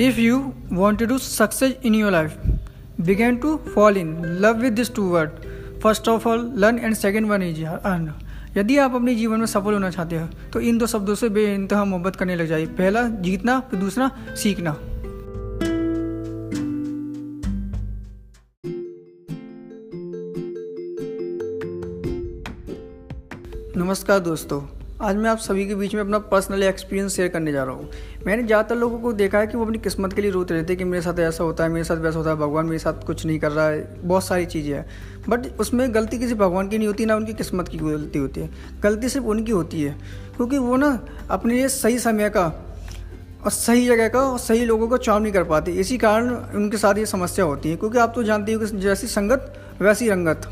If you want to success in your life, begin to fall in love with these two words. First of all, learn and second one is earn. यदि आप अपने जीवन में सफल होना चाहते हो तो इन दो शब्दों से बेइंतहा मोहब्बत करने लग जाए पहला जीतना फिर दूसरा सीखना नमस्कार दोस्तों आज मैं आप सभी के बीच में अपना पर्सनल एक्सपीरियंस शेयर करने जा रहा हूँ। मैंने ज़्यादातर लोगों को देखा है कि वो अपनी किस्मत के लिए रोते रहते हैं कि मेरे साथ ऐसा होता है, मेरे साथ वैसा होता है, भगवान मेरे साथ कुछ नहीं कर रहा है, बहुत सारी चीज़ें हैं। बट उसमें गलती किसी भगवान की नहीं होती, ना उनकी किस्मत की गलती होती है। गलती सिर्फ़ उनकी होती है, क्योंकि वो ना अपने लिए सही समय का और सही जगह का और सही लोगों को चुनाव नहीं कर पाते। इसी कारण उनके साथ ये समस्या होती है, क्योंकि आप तो जानते हो कि जैसी संगत, वैसी रंगत।